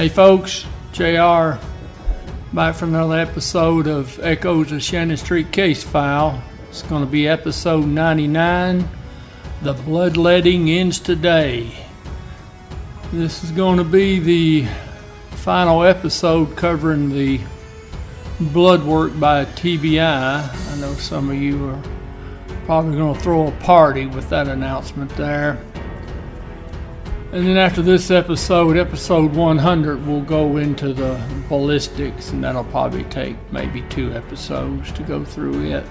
Hey folks, JR back for another episode of Echoes of Shannon Street Case File. It's going to be episode 99. The bloodletting ends today. This is going to be the final episode covering the blood work by TBI. I know some of you are probably going to throw a party with that announcement there. And then after this episode, episode 100, we'll go into the ballistics, and that'll probably take maybe two episodes to go through it.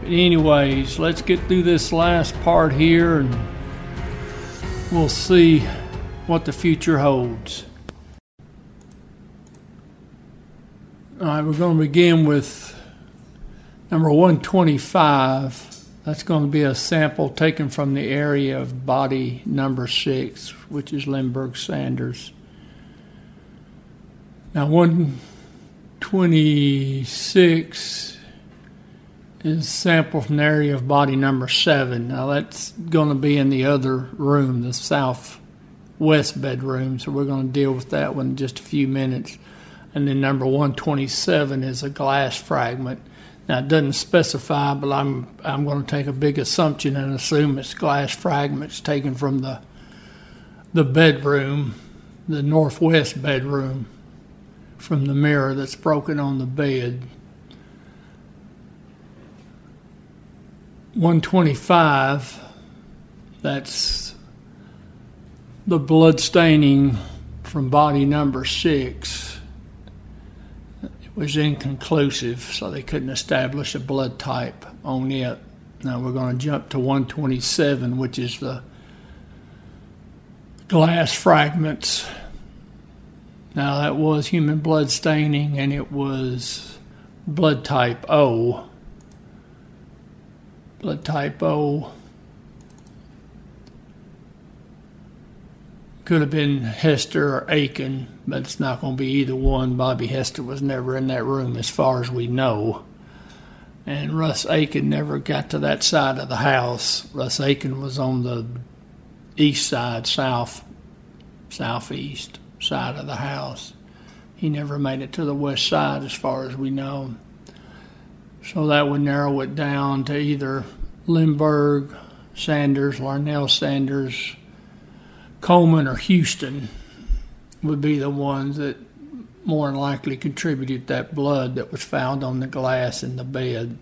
But, anyways, let's get through this last part here, and we'll see what the future holds. All right, we're going to begin with number 125. That's going to be a sample taken from the area of body number six, which is Lindbergh Sanders. Now, 126 is sample from the area of body number seven. Now, that's going to be in the other room, the southwest bedroom, so we're going to deal with that one in just a few minutes. And then number 127 is a glass fragment now it doesn't specify, but I'm I'm going to take a big assumption and assume it's glass fragments taken from the the bedroom, the northwest bedroom, from the mirror that's broken on the bed. 125, that's the blood staining from body number six was inconclusive, so they couldn't establish a blood type on it. Now we're going to jump to 127, which is the glass fragments. Now that was human blood staining, and it was blood type O. Blood type O. Could have been Hester or Aiken, but it's not going to be either one. Bobby Hester was never in that room, as far as we know. And Russ Aiken never got to that side of the house. Russ Aiken was on the east side, south, southeast side of the house. He never made it to the west side, as far as we know. So that would narrow it down to either Lindbergh, Sanders, Larnell Sanders, Coleman or Houston would be the ones that more than likely contributed that blood that was found on the glass in the bed.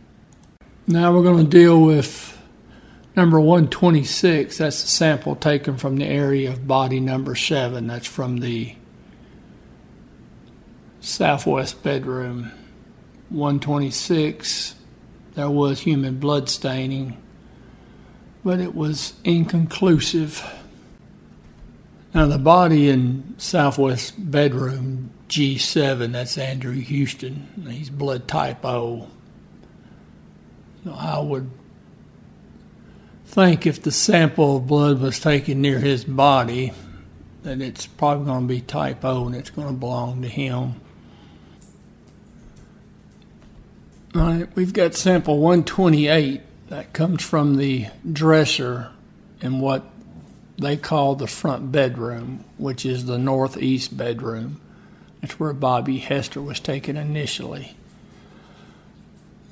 Now we're going to deal with number 126. That's the sample taken from the area of body number 7. That's from the southwest bedroom. 126, there was human blood staining, but it was inconclusive. Now, the body in Southwest bedroom G7, that's Andrew Houston. He's blood type O. I would think if the sample of blood was taken near his body, that it's probably going to be type O and it's going to belong to him. All right, we've got sample 128 that comes from the dresser in what they call the front bedroom, which is the northeast bedroom. That's where Bobby Hester was taken initially.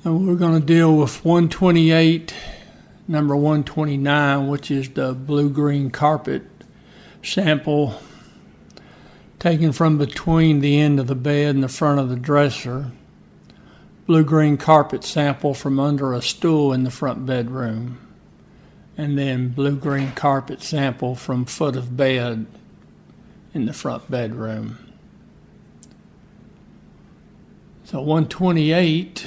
And we're going to deal with 128, number 129, which is the blue green carpet sample taken from between the end of the bed and the front of the dresser. Blue green carpet sample from under a stool in the front bedroom and then blue green carpet sample from foot of bed in the front bedroom. So 128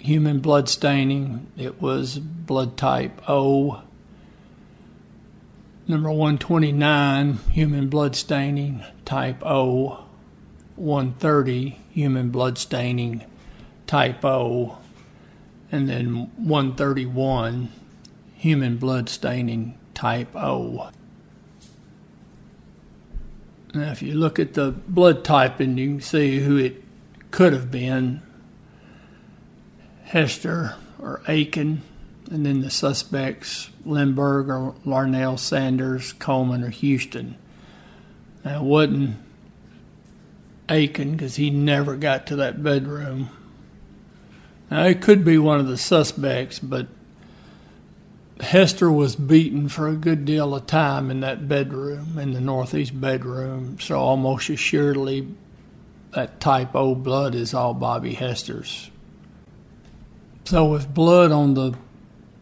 human blood staining, it was blood type O. Number 129 human blood staining type O. 130 human blood staining type O. And then 131 human blood staining type O. Now, if you look at the blood type and you can see who it could have been Hester or Aiken, and then the suspects Lindbergh or Larnell Sanders, Coleman or Houston. And it wasn't Aiken because he never got to that bedroom. Now, it could be one of the suspects, but Hester was beaten for a good deal of time in that bedroom, in the northeast bedroom, so almost assuredly that type O blood is all Bobby Hester's. So with blood on the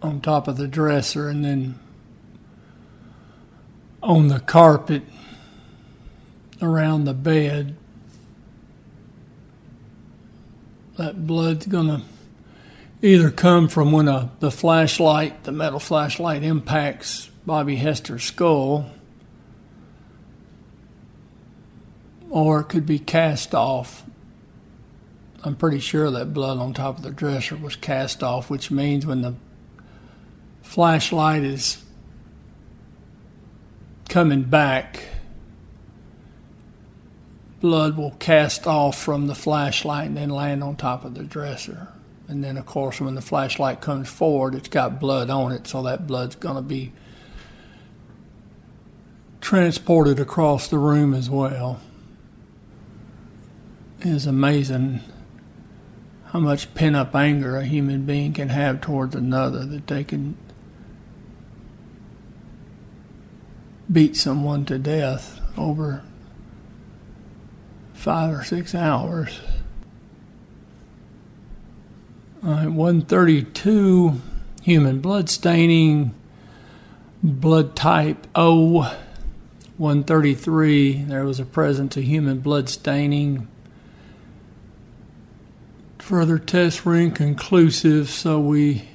on top of the dresser and then on the carpet around the bed, that blood's gonna either come from when a, the flashlight, the metal flashlight, impacts Bobby Hester's skull, or it could be cast off. I'm pretty sure that blood on top of the dresser was cast off, which means when the flashlight is coming back, blood will cast off from the flashlight and then land on top of the dresser. And then, of course, when the flashlight comes forward, it's got blood on it, so that blood's going to be transported across the room as well. It is amazing how much pent up anger a human being can have towards another that they can beat someone to death over five or six hours. Uh, right, 132, human blood staining, blood type O. 133, there was a presence of human blood staining. Further tests were inconclusive, so we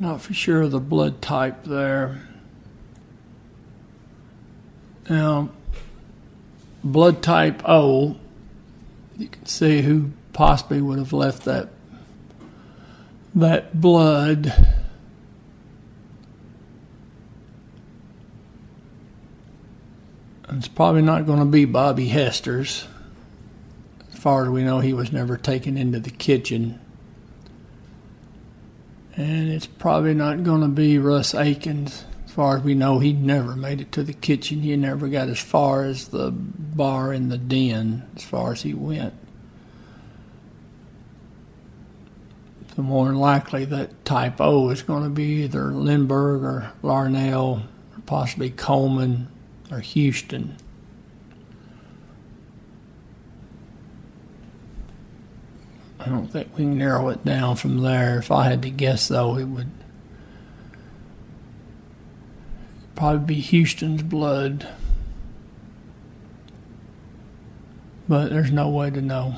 not for sure of the blood type there. Now, blood type O, you can see who possibly would have left that that blood it's probably not going to be Bobby Hester's. As far as we know, he was never taken into the kitchen. And it's probably not going to be Russ Aikens. As far as we know, he never made it to the kitchen. He never got as far as the bar in the den, as far as he went. The more likely that type O is going to be either Lindbergh or Larnell, or possibly Coleman or Houston. I don't think we can narrow it down from there. If I had to guess, though, it would probably be Houston's blood. But there's no way to know.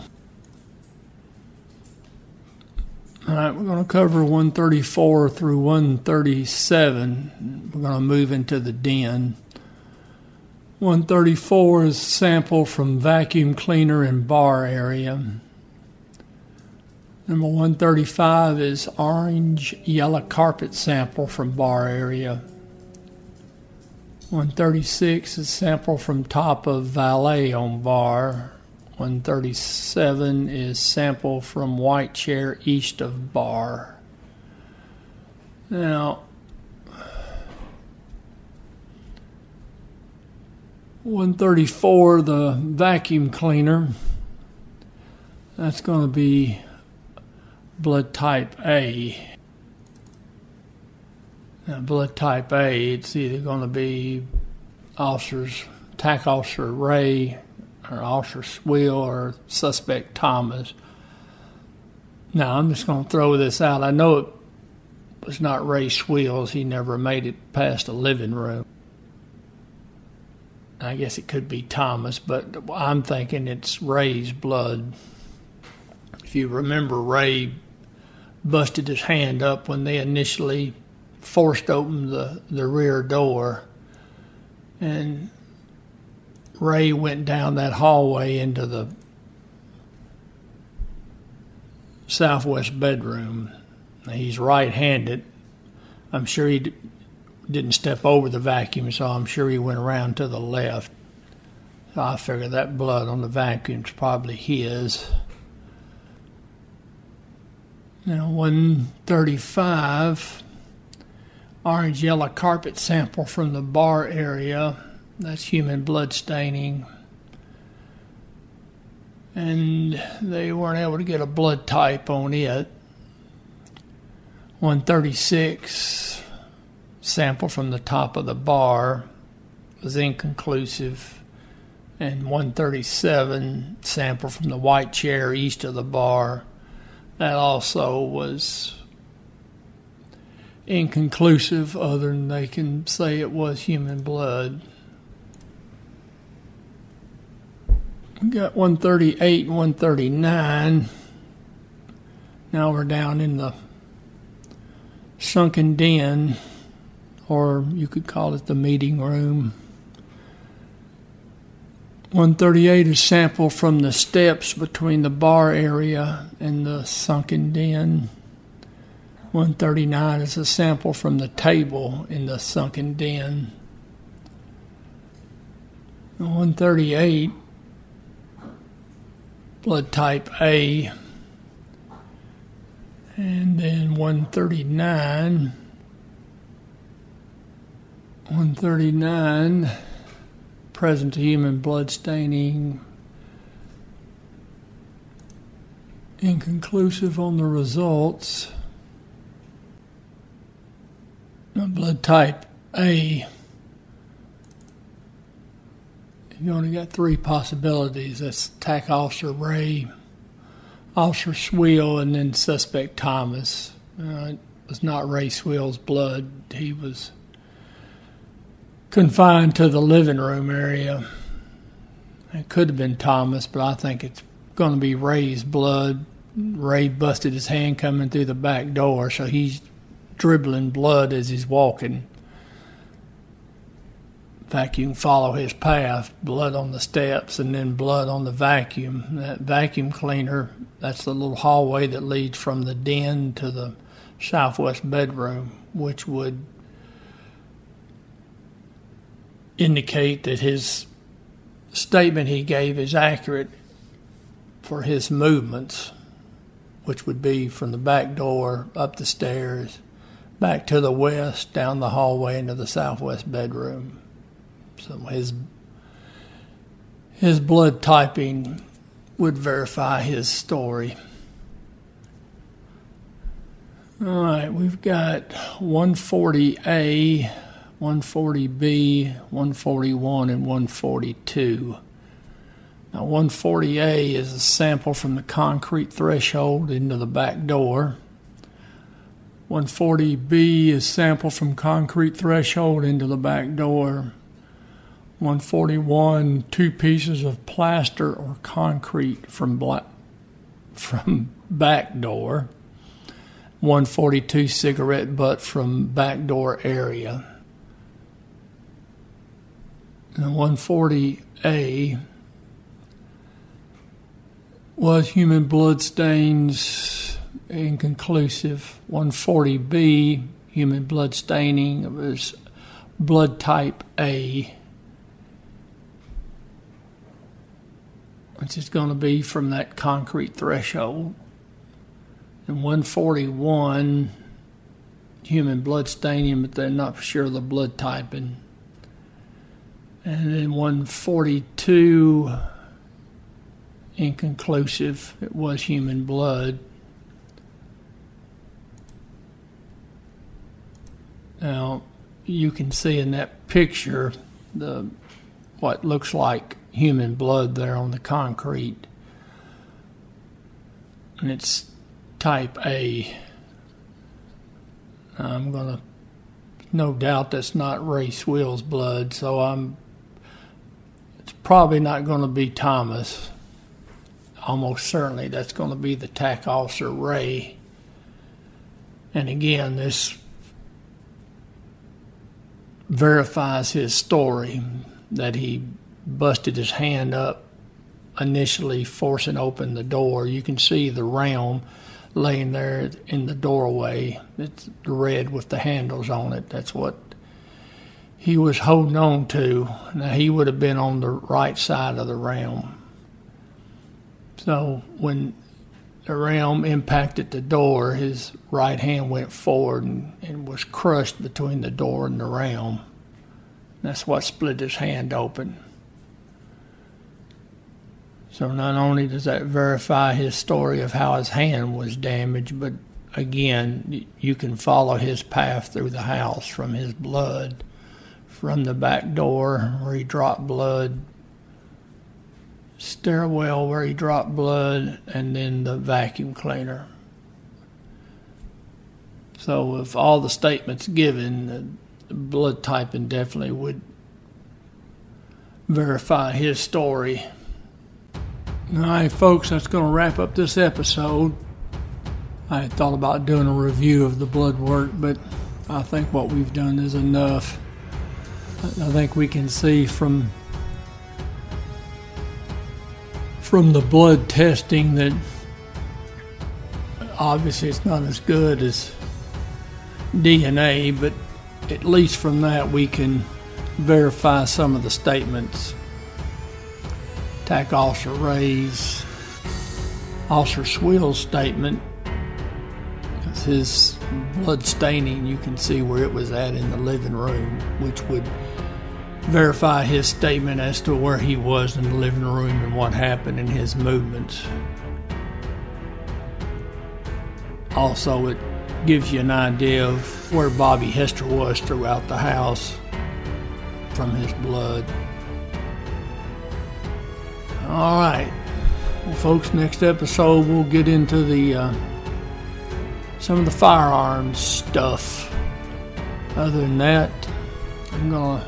All right, we're going to cover 134 through 137. We're going to move into the den. 134 is sample from vacuum cleaner and bar area. Number 135 is orange yellow carpet sample from bar area. 136 is sample from top of valet on bar. 137 is sample from White Chair east of Bar. Now, 134, the vacuum cleaner, that's going to be blood type A. Now, blood type A, it's either going to be officers, TAC officer Ray or Officer Schwill or suspect Thomas. Now, I'm just going to throw this out. I know it was not Ray Schwills. He never made it past the living room. I guess it could be Thomas, but I'm thinking it's Ray's blood. If you remember, Ray busted his hand up when they initially forced open the, the rear door. And Ray went down that hallway into the southwest bedroom. He's right handed. I'm sure he d- didn't step over the vacuum, so I'm sure he went around to the left. So I figure that blood on the vacuum's probably his. Now, 135 orange yellow carpet sample from the bar area That's human blood staining. And they weren't able to get a blood type on it. 136 sample from the top of the bar was inconclusive, and 137 sample from the white chair east of the bar that also was inconclusive, other than they can say it was human blood. We got 138 and 139. Now we're down in the sunken den, or you could call it the meeting room. 138 is sample from the steps between the bar area and the sunken den. 139 is a sample from the table in the sunken den. 138, blood type A. And then 139, 139, present human blood staining. Inconclusive on the results. Blood type A. You only got three possibilities. That's TAC Officer Ray, Officer Schwill, and then suspect Thomas. Uh, it was not Ray Schwill's blood. He was confined to the living room area. It could have been Thomas, but I think it's going to be Ray's blood. Ray busted his hand coming through the back door, so he's dribbling blood as he's walking. Fact, you can follow his path blood on the steps and then blood on the vacuum. That vacuum cleaner, that's the little hallway that leads from the den to the southwest bedroom, which would indicate that his statement he gave is accurate for his movements, which would be from the back door up the stairs back to the west, down the hallway into the southwest bedroom. So his his blood typing would verify his story. All right, we've got 140A, 140B, 141, and 142. Now, 140A is a sample from the concrete threshold into the back door. 140B is sample from concrete threshold into the back door. 141, two pieces of plaster or concrete from black, from back door. 142 cigarette butt from back door area. And 140A was human blood stains inconclusive. 140B, human blood staining, was blood type A, which is going to be from that concrete threshold. And 141, human blood staining, but they're not sure of the blood typing. And then 142, inconclusive, it was human blood. Now, you can see in that picture the what looks like human blood there on the concrete. And it's type A. I'm going to no doubt that's not Ray Schwill's blood, so I'm it's probably not going to be Thomas. Almost certainly that's going to be the TAC officer Ray. And again, this verifies his story that he busted his hand up initially forcing open the door. You can see the realm laying there in the doorway. It's red with the handles on it. That's what he was holding on to. Now he would have been on the right side of the realm. So when the realm impacted the door, his right hand went forward and, and was crushed between the door and the realm. That's what split his hand open. So not only does that verify his story of how his hand was damaged, but again, you can follow his path through the house from his blood, from the back door where he dropped blood, stairwell where he dropped blood, and then the vacuum cleaner. So, if all the statements given, the blood typing definitely would verify his story. All right, folks, that's going to wrap up this episode. I thought about doing a review of the blood work, but I think what we've done is enough. I think we can see from from the blood testing that obviously it's not as good as DNA, but at least from that we can verify some of the statements. TAC Officer Ray's, Officer Schwill's statement, Because his blood staining, you can see where it was at in the living room, which would verify his statement as to where he was in the living room and what happened in his movements. Also, it gives you an idea of where Bobby Hester was throughout the house from his blood. All right. Well, folks, next episode we'll get into the uh, some of the firearms stuff. Other than that, I'm gonna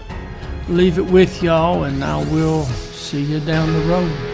leave it with y'all, and I will see you down the road.